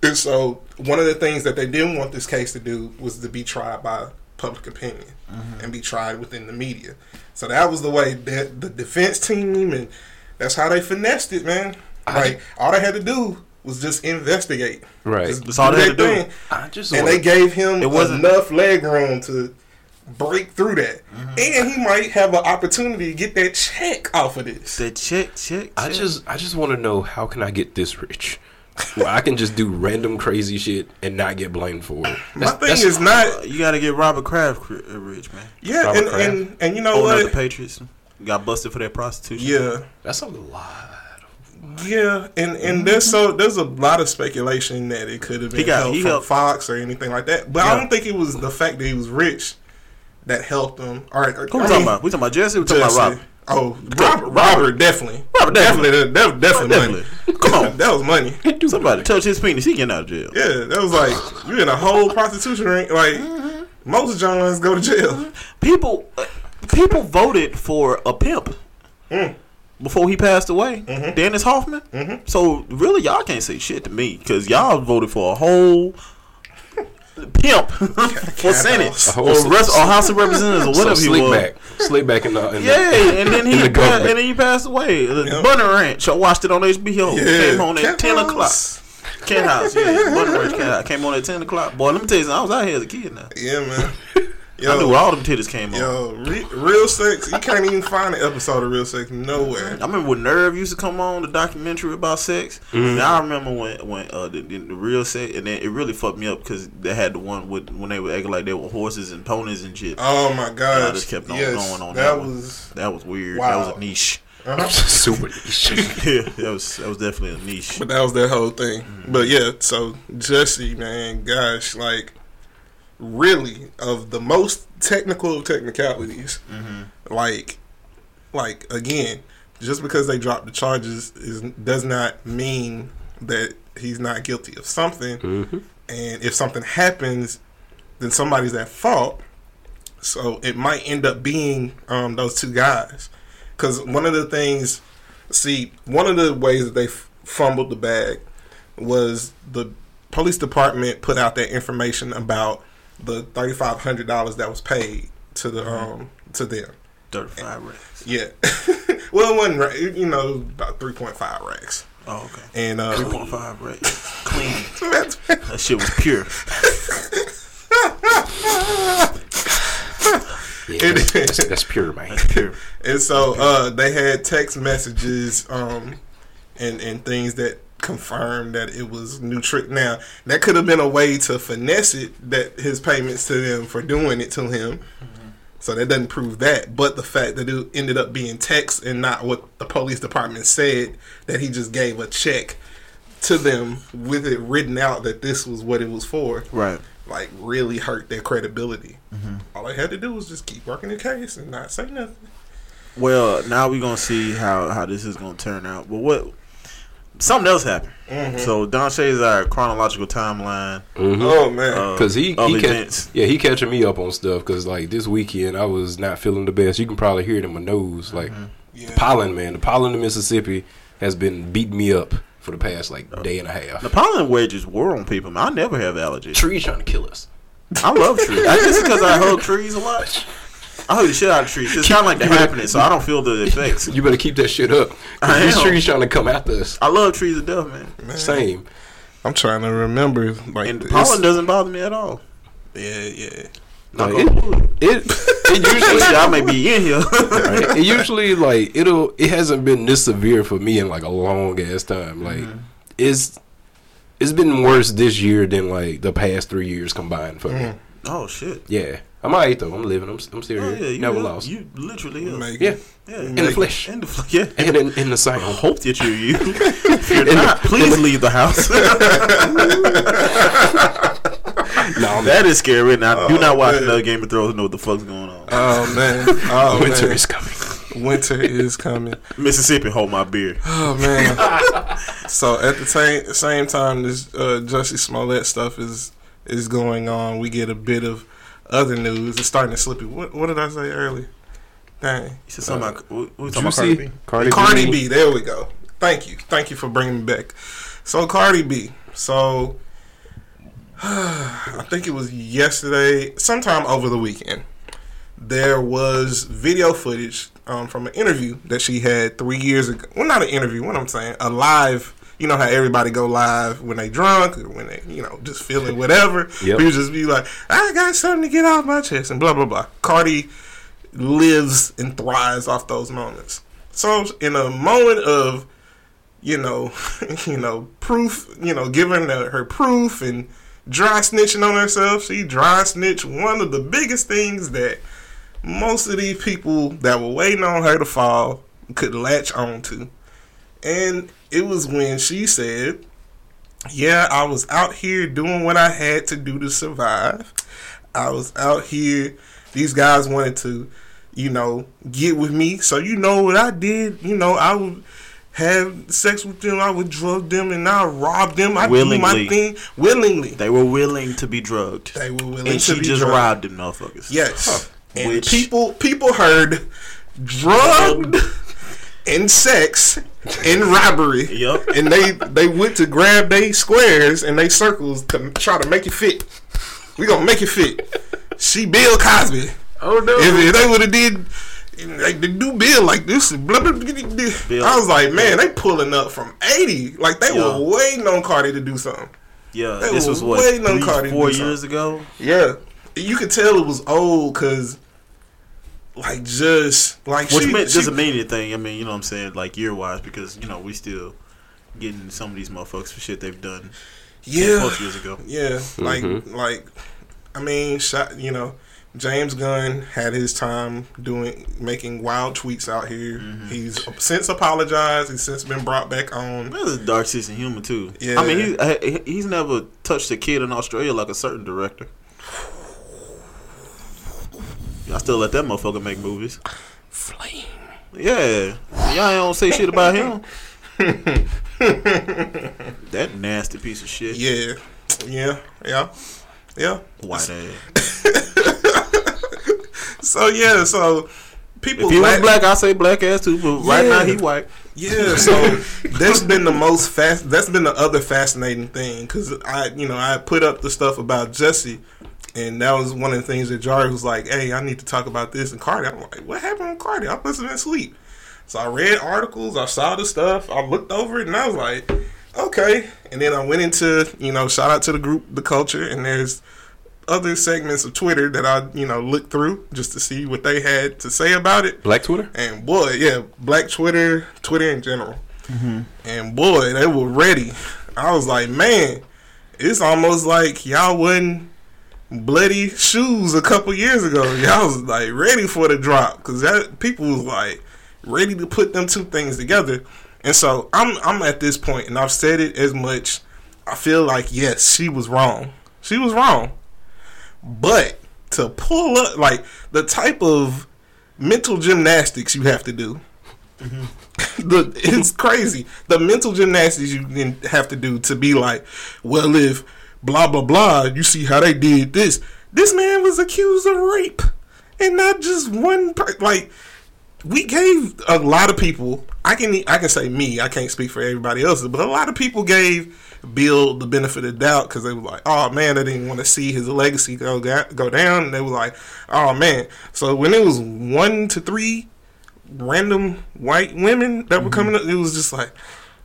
And so, one of the things that they didn't want this case to do was to be tried by public opinion and be tried within the media. So that was the way that the defense team and that's how they finessed it, man. Like all they had to do was just investigate. Right. Just That's all they had their to do. I just And wanna- they gave him It wasn't- enough leg room to break through that. Mm-hmm. And he might have an opportunity to get that check off of this. The check, check, I just I just want to know how can I get this rich? Well, I can just do random crazy shit and not get blamed for it. My thing is not Uh, you got to get Robert Kraft uh, rich, man. yeah, Robert and, Kraft. and and you know Holding up the? Patriots. Got busted for that prostitution. Yeah. that's a lot. Yeah, and and there's so there's a lot of speculation that it could have been He got- help he from helped- Fox or anything like that. But I don't think it was the fact that he was rich that helped him. All right, Who we talking about? We talking about Jesse? We talking about Robert? Oh, Robert, Robert, definitely, Robert, definitely, definitely, definitely, Definitely. Money. Come on. that was money. Somebody touch his penis. He getting out of jail. Yeah, that was like you in a whole prostitution ring. Like Mm-hmm. most Johns go to jail. People, uh, people voted for a pimp Mm. before he passed away. Mm-hmm. Dennis Hoffman. So really, y'all can't say shit to me because y'all voted for a whole pimp [laughs] [laughs] for Senate or, rest, or House of Representatives or whatever so he was. back, slick back in the in Yeah, the, and then he the pa- and then he passed away. The Yep. Bunny Ranch. I watched it on HBO. Came on at Cat ten House. o'clock. Cathouse, yeah, Bunny Ranch Cathouse. Came on at ten o'clock. Boy, let me tell you something. I was out here as a kid now. Yeah, man. [laughs] I knew Yo, all them titties came on. yo, re- real sex. You can't even find an episode of real sex nowhere. I remember when Nerve used to come on the documentary about sex. And I remember when when uh, the, the, the real sex, and then it really fucked me up because they had the one with when they were acting like they were horses and ponies and shit. Oh my god! I just kept on yes, going on that that one. was. that was weird. Wow. That was a niche. Uh-huh. [laughs] super niche. [laughs] yeah, that was that was definitely a niche. But that was their whole thing. Mm-hmm. But yeah, so Jesse, man, gosh, like really of the most technical technicalities, Mm-hmm. like, like again, just because they dropped the charges is does not mean that he's not guilty of something. hmm And if something happens, then somebody's at fault. So it might end up being um, those two guys. Because one of the things, see, one of the ways that they f- fumbled the bag was the police department put out that information about the thirty five hundred dollars that was paid to the um to them. Thirty-five racks. Yeah, [laughs] well, it wasn't ra- you know about three point five racks, Oh, okay. and uh, Three point five racks. [laughs] Clean. That shit was pure. [laughs] Yeah, that's, that's, that's pure, man. That's Pure. And so uh, they had text messages um, and and things that confirmed that it was new trick. Now that could have been a way to finesse it that his payments to them for doing it to him. Mm-hmm. So that doesn't prove that, but the fact that it ended up being text and not what the police department said that he just gave a check to them with it written out that this was what it was for, Right. like really hurt their credibility. Mm-hmm. All they had to do was just keep working the case and not say nothing. Well, now we're gonna see how how this is gonna turn out. But what something else happened. So Don Shay's our chronological timeline. Mm-hmm. Oh man. Uh, Cause he, he catch, yeah he catching me up on stuff. Cause like this weekend I was not feeling the best. You can probably hear it in my nose. Like yeah. pollen, man. The pollen in Mississippi has been beating me up for the past like day and a half. The pollen wedges were on people. Man. I never have allergies. Trees trying to kill us. I love trees. I, just because I hug trees a lot. [laughs] I hug the shit out of trees. It's kind of like the happening, so I don't feel the [laughs] effects. You better keep that shit up. I These am. trees trying to come after us. I love trees to death, man. Man, Same. I'm trying to remember. Like And pollen doesn't bother me at all. Yeah, yeah. Knock Like, on wood. It it [laughs] usually Shit, I may be in here. right? It [laughs] usually like it'll it hasn't been this severe for me in like a long ass time. Like mm-hmm. it's it's been worse this year than like the past three years combined for me. Mm-hmm. oh shit. Yeah, I'm alright though. I'm living. I'm I'm still Oh, here. yeah, you Never ill. lost. You literally ill. Make yeah, Yeah, in the flesh In the flesh. Yeah. and in, in the I hope that you're you. [laughs] If you're not, please leave the house. [laughs] [laughs] No, That is scary. Now, do Oh, not watch man. another Game of Thrones. to Know what the fuck's going on. Oh man, oh winter man. is coming. Winter is coming. Mississippi, hold my beer. Oh man. so at the same same time, this uh, Jussie Smollett stuff is is going on. We get a bit of other news. It's starting to slip. What what did I say earlier? Dang. You said something about, we, we talking about Cardi B? Cardi, Cardi B. B. There we go. Thank you. Thank you for bringing me back. So Cardi B. So [sighs] I think it was yesterday, sometime over the weekend. There was video footage um, from an interview that she had three years ago. Well, not an interview. What I'm saying, a live. You know how everybody go live when they drunk or when they, you know, just feeling whatever. Yep. People just be like, I got something to get off my chest and blah blah blah. Cardi lives and thrives off those moments. So in a moment of, you know, [laughs] you know, proof, you know, giving her, her proof and dry snitching on herself, she dry snitch one of the biggest things that most of these people that were waiting on her to fall could latch on to. And it was when she said, Yeah, I was out here doing what I had to do to survive. I was out here. These guys wanted to, you know, get with me. So you know what I did. You know, I would have sex with them. I would drug them and I rob them. I do my thing willingly. They were willing to be drugged. They were willing and to she just drugged. robbed them motherfuckers. Yes. And Which- people people heard drugged and sex and robbery. Yep. And they they went to grab they squares and they circles to try to make it fit. We gonna make it fit. She Bill Cosby. Oh no. If, if they would have did like they do Bill like this, blah, blah, blah. Bill- I was like, man, they pulling up from eighty. Like they Yeah. were waiting on Cardi to do something. Yeah, They this was what three, four years ago. Yeah, you could tell it was old because, like, just like Which she, meant, she- doesn't mean anything. I mean, you know what I'm saying, like year wise, because you know we still getting some of these motherfuckers for shit they've done yeah, plus years ago. yeah, like, like, I mean, shot, you know, James Gunn had his time doing making wild tweets out here. Mm-hmm. He's since apologized. He's since been brought back on. There's a dark sense of humor too. Yeah. I mean, he, he he's never touched a kid in Australia like a certain director. I still let that motherfucker make movies. Flame. Yeah, y'all don't say shit about him. [laughs] that nasty piece of shit. Yeah, yeah, yeah, yeah. White ass. [laughs] So yeah, so people. If he was black, I say black ass too. But right now he white. Yeah, so that's been the most fast. That's been the other fascinating thing because I, you know, I put up the stuff about Jesse, and that was one of the things that Jari was like, "Hey, I need to talk about this." And Cardi, I'm like, "What happened with Cardi? I wasn't asleep." So I read articles, I saw the stuff, I looked over it, and I was like, "Okay." And then I went into, you know, shout out to the group, the culture, and there's other segments of Twitter that I, you know, looked through just to see what they had to say about it. Black Twitter. And boy, yeah, Black Twitter, Twitter in general. Mm-hmm. And boy, they were ready. I was like, man, it's almost like y'all wasn't bloody shoes a couple years ago. Y'all was like ready for the drop because that people was like ready to put them two things together. And so I'm I'm at this point, and I've said it as much. I feel like yes, she was wrong. She was wrong. But to pull up like the type of mental gymnastics you have to do. Mm-hmm. [laughs] the it's crazy. The mental gymnastics you have to do to be like, well, if blah blah blah, you see how they did this. This man was accused of rape, and not just one. Per- like we gave a lot of people. I can I can say me. I can't speak for everybody else, but a lot of people gave Bill the benefit of doubt because they were like, "Oh man, they didn't want to see his legacy go go down." And they were like, "Oh man." So when it was one to three random white women that were mm-hmm. coming up, it was just like,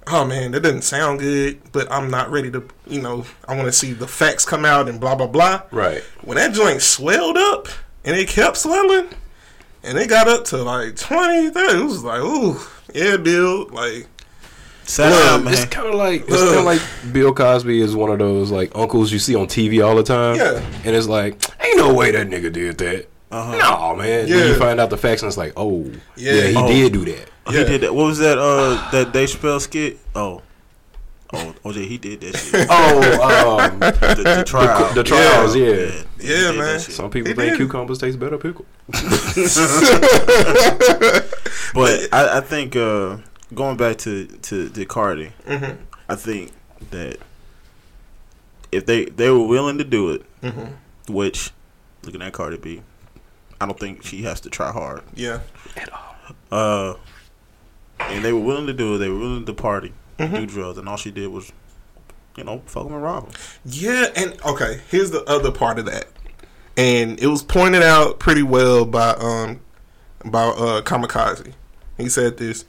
"Oh man, that doesn't sound good." But I'm not ready to, you know, I want to see the facts come out and blah blah blah. Right. When that joint swelled up and it kept swelling, and it got up to like 20, 30, it was like, ooh, yeah, Bill, like, Sad Look, man. it's kind of like it's kind of like Bill Cosby is one of those like uncles you see on TV all the time. Yeah. and it's like ain't no way that nigga did that. Uh-huh. No man. Yeah. Then you find out the facts and it's like oh Yeah. yeah, he Oh. did do that. Oh, Yeah. He did that. What was that? Uh, [sighs] that Dave Chappelle skit? Oh, Oh, OJ, he did that shit. [laughs] Oh, um, the, the trial. the trials, yeah. he Yeah, did that man. some people He think did. cucumbers taste better pickled. [laughs] But I, I think uh, going back to to, to Cardi, Mhm. I think that if they they were willing to do it, Mhm. which looking at Cardi B, I don't think she has to try hard. Yeah. At all. Uh, and they were willing to do it. They were willing to party, Mhm. do drugs, and all she did was, you know, fuck them and rob them. Yeah, and okay, here's the other part of that. And it was pointed out pretty well by um by uh Kamikaze. He said this.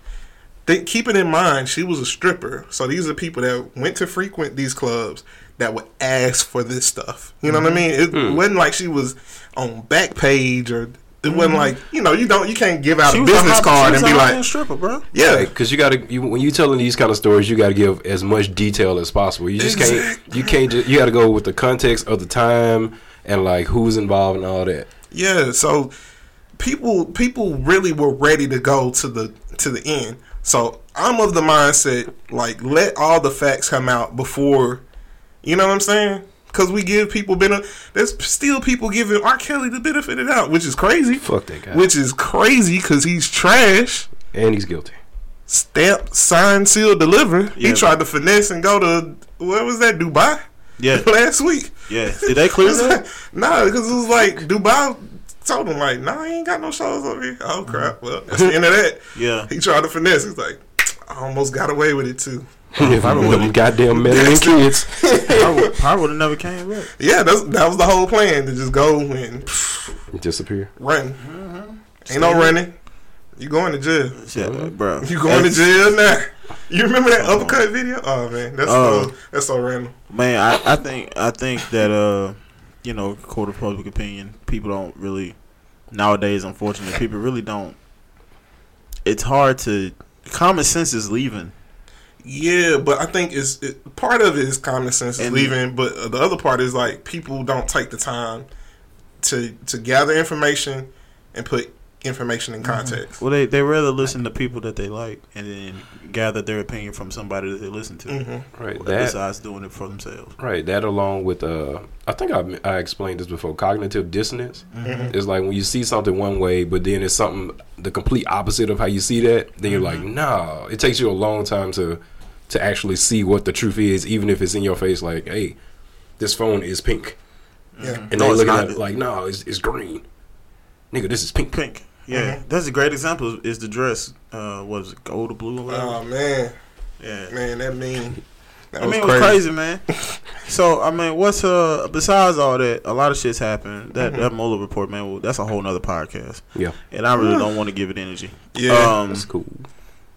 Think, keep it in mind, she was a stripper. So these are people that went to frequent these clubs that would ask for this stuff. You know what I mean? It Hmm. wasn't like she was on Backpage or it wasn't like you know you don't you can't give out She a business hot- card and be like stripper, bro. yeah because you got to you, when you telling these kind of stories, you got to give as much detail as possible. You just can't you can't just, you got to go with the context of the time and like who's involved and all that. Yeah, so people people really were ready to go to the to the end. So I'm of the mindset like let all the facts come out before, you know what I'm saying? Because we give people benefit. There's still people giving R. Kelly the benefit of the doubt, which is crazy. Fuck that guy. Which is crazy because he's trash. and he's guilty. Stamp, sign, seal, deliver. he Yeah. tried to finesse and go to where was that Dubai Yeah, [laughs] last week. yeah. Did they clear [laughs] It's that? like, nah, because it was like Dubai told him like, nah, I ain't got no shows over here. Oh crap! Well, that's the end of that. Yeah. He tried to finesse. He's like, I almost got away with it too. If I remember them goddamn meddling kids. [laughs] I would have never came back. Yeah, that's that was the whole plan to just go and [sighs] disappear. run. Ain't no running. You going to jail. Shit, bro. [laughs] You going to jail now. You remember that uppercut video? Oh man, that's Oh. so that's so random. Man, I, I think I think that uh, you know, court of public opinion, people don't really nowadays. Unfortunately, people really don't. It's hard to common sense is leaving. Yeah, but I think it's it, part of it is common sense is leaving, but uh, the other part is like people don't take the time to to gather information and put information in context. Well, they they rather listen to people that they like and then gather their opinion from somebody that they listen to, hmm Right. That besides doing it for themselves. right. That along with uh, I think I I explained this before. Cognitive dissonance Mhm. is like when you see something one way, but then it's something the complete opposite of how you see that. Then you're like, nah. It takes you a long time to to actually see what the truth is, even if it's in your face. Like, hey, this phone is pink, Yeah. and No, they it's looking not. at it like, no, it's, it's green. Nigga, this is pink. Pink. Yeah, that's a great example. Is the dress? Uh, was it gold or blue or whatever? Oh man, yeah. man, that mean that I mean, it was crazy, man. so, I mean, what's uh besides all that? A lot of shit's happened. That Mm-hmm. that Mueller report, man. Well, that's a whole nother podcast, Yeah, and I really don't want to give it energy. Yeah. Um. that's cool.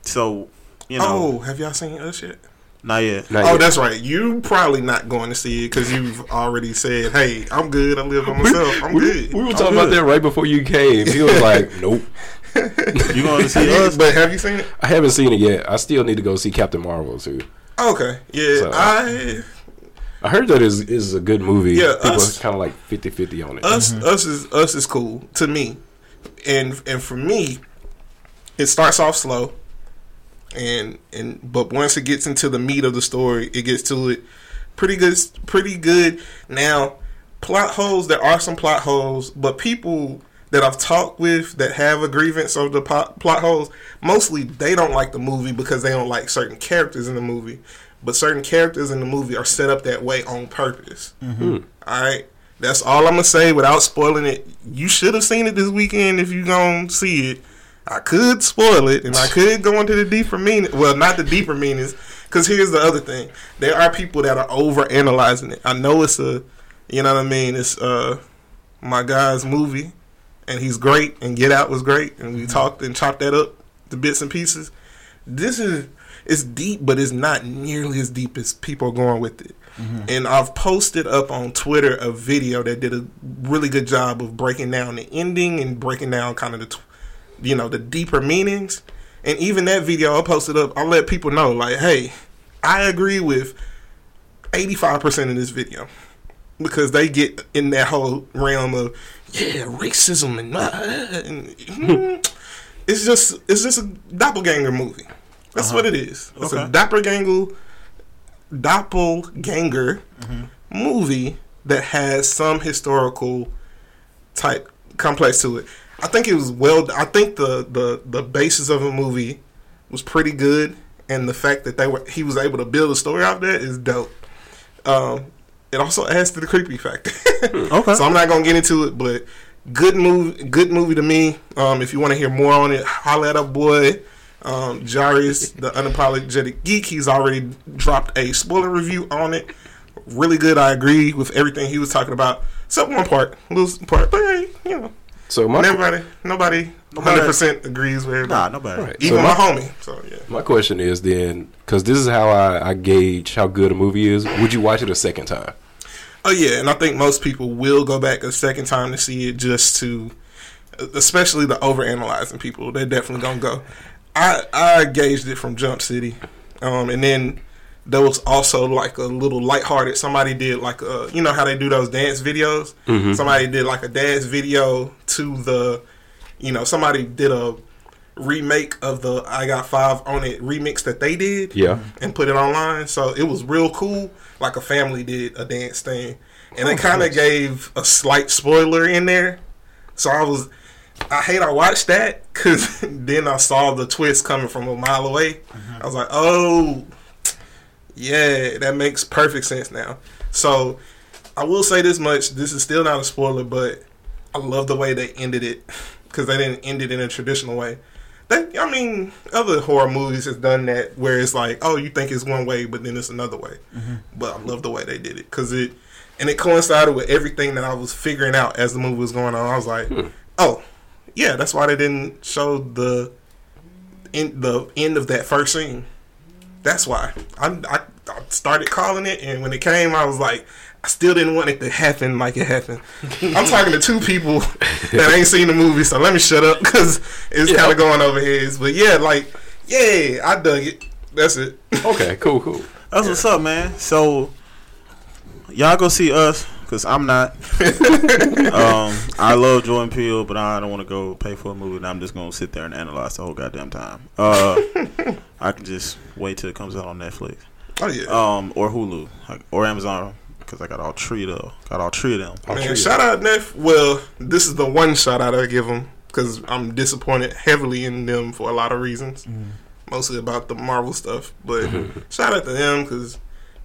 So, you know, oh, have y'all seen us yet? not yet. Not oh, yet. that's right. You probably not going to see it because you've already said, "Hey, I'm good. I live by myself. I'm we, good." we were I'm talking about that right before you came. He was like, [laughs] nope. You going to see us? but have you seen it? I haven't seen it yet. I still need to go see Captain Marvel too. Okay, yeah, So- I I heard that is is a good movie. Yeah, People us- are kind of like 50-50 on it. us mm-hmm. us is us is cool to me, and and for me, it starts off slow, and and but once it gets into the meat of the story, it gets to it pretty good, pretty good. Now, plot holes. There are some plot holes, but people that I've talked with that have a grievance over the plot, plot holes, mostly they don't like the movie because they don't like certain characters in the movie. But certain characters in the movie are set up that way on purpose. Mm-hmm. Hmm. All right. That's all I'm gonna say without spoiling it. You should have seen it this weekend if you gonna see it. I could spoil it, and I could go into the deeper meaning. Well, not the deeper meanings, because here's the other thing: there are people that are over analyzing it. I know it's a, you know what I mean? It's uh, my guy's movie, and he's great, and Get Out was great, and we talked and chopped that up to bits and pieces. This is it's deep, but it's not nearly as deep as people are going with it. And I've posted up on Twitter a video that did a really good job of breaking down the ending and breaking down kind of the, you know, the deeper meanings. And even that video I posted up, I let people know, like, hey, I agree with 85% of this video because they get in that whole realm of yeah racism and, uh, and mm, [laughs] it's just it's just a doppelganger movie. That's what it is. It's a Okay. doppelganger doppelganger movie that has some historical type complex to it. I think it was well. I think the the the basis of the movie was pretty good, and the fact that they were he was able to build a story out there is dope. Um, it also adds to the creepy factor. [laughs] Okay. So I'm not gonna get into it, but good movie, good movie to me. Um, if you want to hear more on it, holla at our boy um, the unapologetic geek. He's already dropped a spoiler review on it. Really good. I agree with everything he was talking about. Except one part, little part, but hey, you know, So my everybody, nobody, hundred percent agrees with everybody. Nah, nobody. Right. Even So my, my- homie. So yeah. my question is then, because this is how I, I gauge how good a movie is. Would you watch it a second time? Oh yeah, and I think most people will go back a second time to see it just to, especially the overanalyzing people. They're definitely gonna go. I I gauged it from Jump City, um, and then there was also like a little lighthearted. Somebody did like a you know how they do those dance videos. Mm-hmm. Somebody did like a dance video to the, you know, somebody did a remake of the I Got Five on It remix that they did Yeah. and put it online. So it was real cool. Like a family did a dance thing, and it oh, kind of gave a slight spoiler in there. So I was, I hate I watched that because [laughs] then I saw the twist coming from a mile away. Uh-huh. I was like, oh, yeah, that makes perfect sense now. So I will say this much: this is still not a spoiler, but I love the way they ended it because they didn't end it in a traditional way. They, I mean, other horror movies has done that where it's like, oh, you think it's one way, but then it's another way. Mm-hmm. But I love the way they did it because it, and it coincided with everything that I was figuring out as the movie was going on. I was like, hmm. oh, yeah, that's why they didn't show the, in the end of that first scene. That's why I, I, I started calling it, and when it came, I was like, I still didn't want it to happen like it happened. [laughs] I'm talking to two people that ain't seen the movie, so let me shut up because it's Yeah. kind of going over heads. But yeah, like, yeah, I dug it. That's it. Okay, cool, cool. That's what's up, man. So y'all go see us because I'm not. [laughs] um, I love Jordan Peele, but I don't want to go pay for a movie. And I'm just gonna sit there and analyze the whole goddamn time. Uh, I can just wait till it comes out on Netflix, Oh yeah. um, or Hulu, or Amazon, because I got all three of them. Got all three of them. I'll Man, treat shout out Neff. Well, this is the one shout out I give them because I'm disappointed heavily in them for a lot of reasons, mostly about the Marvel stuff. But shout out to them because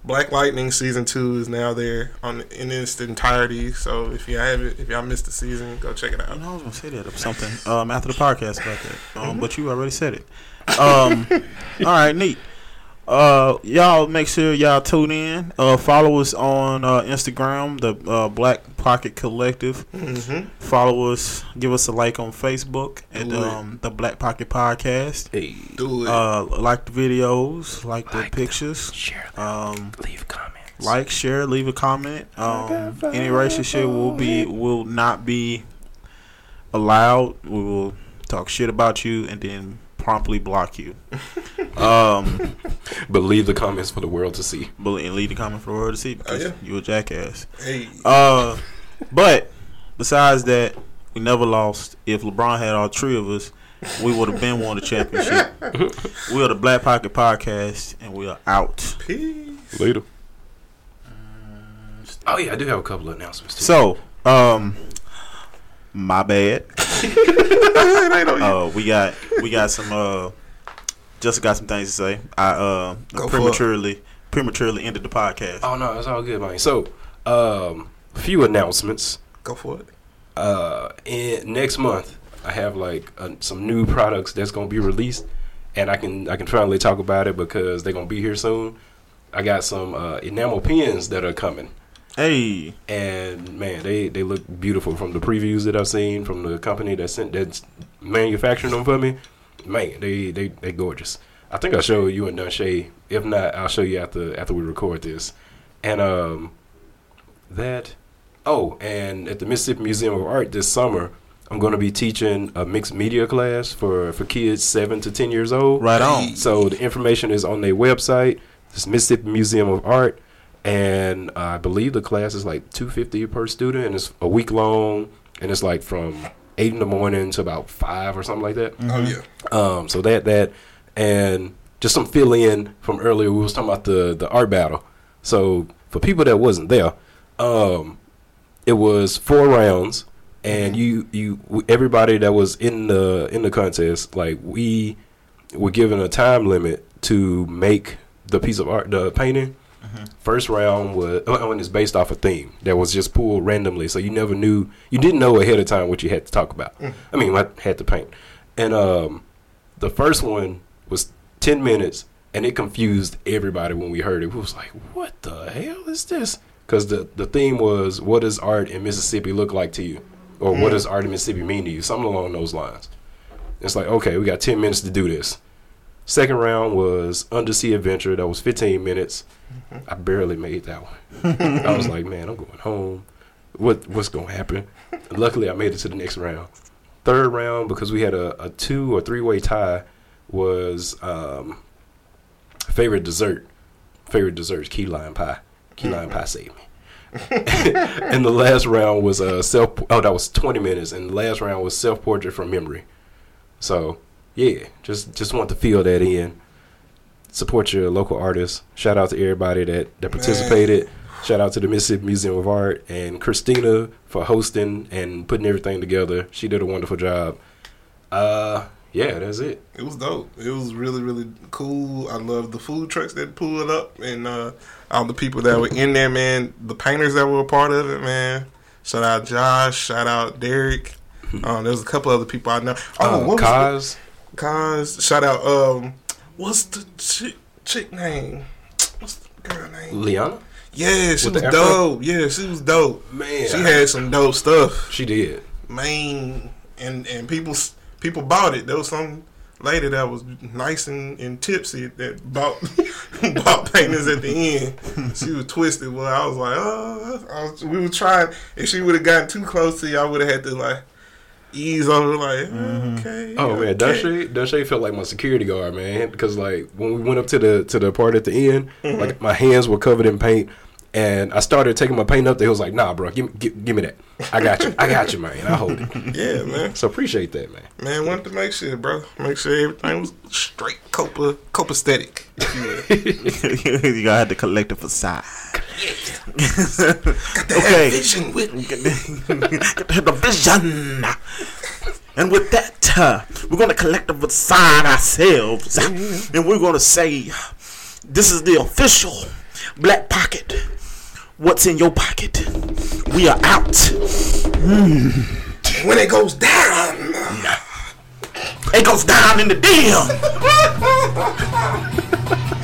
Black Lightning season two is now there on in its entirety. So if you have it, if y'all missed the season, go check it out. You know, I was gonna say that or something um, after the podcast about that, um, but you already said it. Um, [laughs] all right, neat. Uh, y'all make sure y'all tune in. Uh, follow us on uh, Instagram, the uh, Black Pocket Collective. hmm Follow us. Give us a like on Facebook at um, the Black Pocket Podcast. Hey, Do it. Uh, like the videos, like the Like them. pictures. share them. Um, Leave comments. like, share, leave a comment. Um, any racist shit will be will not be allowed. We will talk shit about you and then promptly block you. [laughs] um, But leave the comments for the world to see. but and leave the comment for the world to see because Oh, yeah. you a jackass. hey, Uh, but besides that, we never lost. If LeBron had all three of us, we would have been won the championship. [laughs] we are the Black Pocket Podcast, and we are out. peace. Later. Oh yeah, I do have a couple of announcements too. So, um, my bad. It ain't on you. Uh, we got we got some uh, just got some things to say. I uh Go prematurely prematurely ended the podcast. oh no, it's all good, man. So, um, a few announcements. Go for it. uh in next month I have like uh, some new products that's gonna be released, and I can I can finally talk about it because they're gonna be here soon. I got some uh, enamel pens that are coming, Hey, and man, they they look beautiful from the previews that I've seen from the company that sent that's manufacturing them for me. Man, they they they gorgeous. I think I'll show you and Don Shay. If not, I'll show you after after we record this. And um, that. Oh, and at the Mississippi Museum of Art this summer, I'm going to be teaching a mixed media class for for kids seven to ten years old. right on. So the information is on their website. It's Mississippi Museum of Art, and I believe the class is like two fifty per student, and it's a week long, and it's like from eight in the morning to about five or something like that. Oh yeah. Um, so that that and just some fill in from earlier. We was talking about the the art battle. So for people that wasn't there, um, it was four rounds, and you you everybody that was in the in the contest, like we were given a time limit to make the piece of art, the painting. First round was oh, and it's based off a theme that was just pulled randomly, so you never knew, you didn't know ahead of time what you had to talk about. I mean, I had to paint, and um, the first one was ten minutes, and it confused everybody when we heard it. We was like, "What the hell is this?" Because the the theme was, "What does art in Mississippi look like to you?" or "What does art in Mississippi mean to you?" Something along those lines. It's like, okay, we got ten minutes to do this. Second round was Undersea Adventure. That was 15 minutes. I barely made that one. I was like, man, I'm going home. What what's gonna happen? Luckily, I made it to the next round. Third round because we had a, a two or three way tie was um, favorite dessert. Favorite dessert, key lime pie. Key lime pie saved me. [laughs] and the last round was a uh, self. Oh, that was 20 minutes, and the last round was self portrait from memory. So yeah, just just want to feel that in. Support your local artists. Shout out to everybody that that participated. Shout out to the Mississippi Museum of Art and Christina for hosting and putting everything together. She did a wonderful job. Uh, yeah, that's it. It was dope. It was really, really cool. I love the food trucks that pulled up and uh, all the people that were in there, man. The painters that were a part of it, man. Shout out Josh. Shout out Derek. [laughs] Um, there's a couple other people I know. Oh, Uh, what was Kaz, Kaz. Shout out. Um, what's the chick, chick name? What's the girl name? Liana, Yeah, she With was dope. Yeah, she was dope. man, She had some dope stuff. she did. man, and and people people bought it. There was some lady that was nice and, and tipsy that bought [laughs] bought paintings at the end. She was twisted. Well, I was like, oh, I was, we were trying. If she would have gotten too close to you, I would have had to like ease over. Like, okay. Oh man, okay. Don Shay, Dashay felt like my security guard, man. Because like when we went up to the to the part at the end, Mm-hmm. like my hands were covered in paint, and I started taking my paint up there. He was like, "Nah, bro, give me give, give me that. I got you. I got you, man. I hold it." [laughs] Yeah, man. So appreciate that, man. Man, wanted to make sure, bro. Make sure everything was straight copa copacetic. if you will. [laughs] you gotta have the collective facade. That Okay. vision with the vision. And with that, uh, we're gonna collect the facade ourselves, and we're gonna say, "This is the official Black Pocket. What's in your pocket? We are out. when it goes down. It goes down in the DM." [laughs]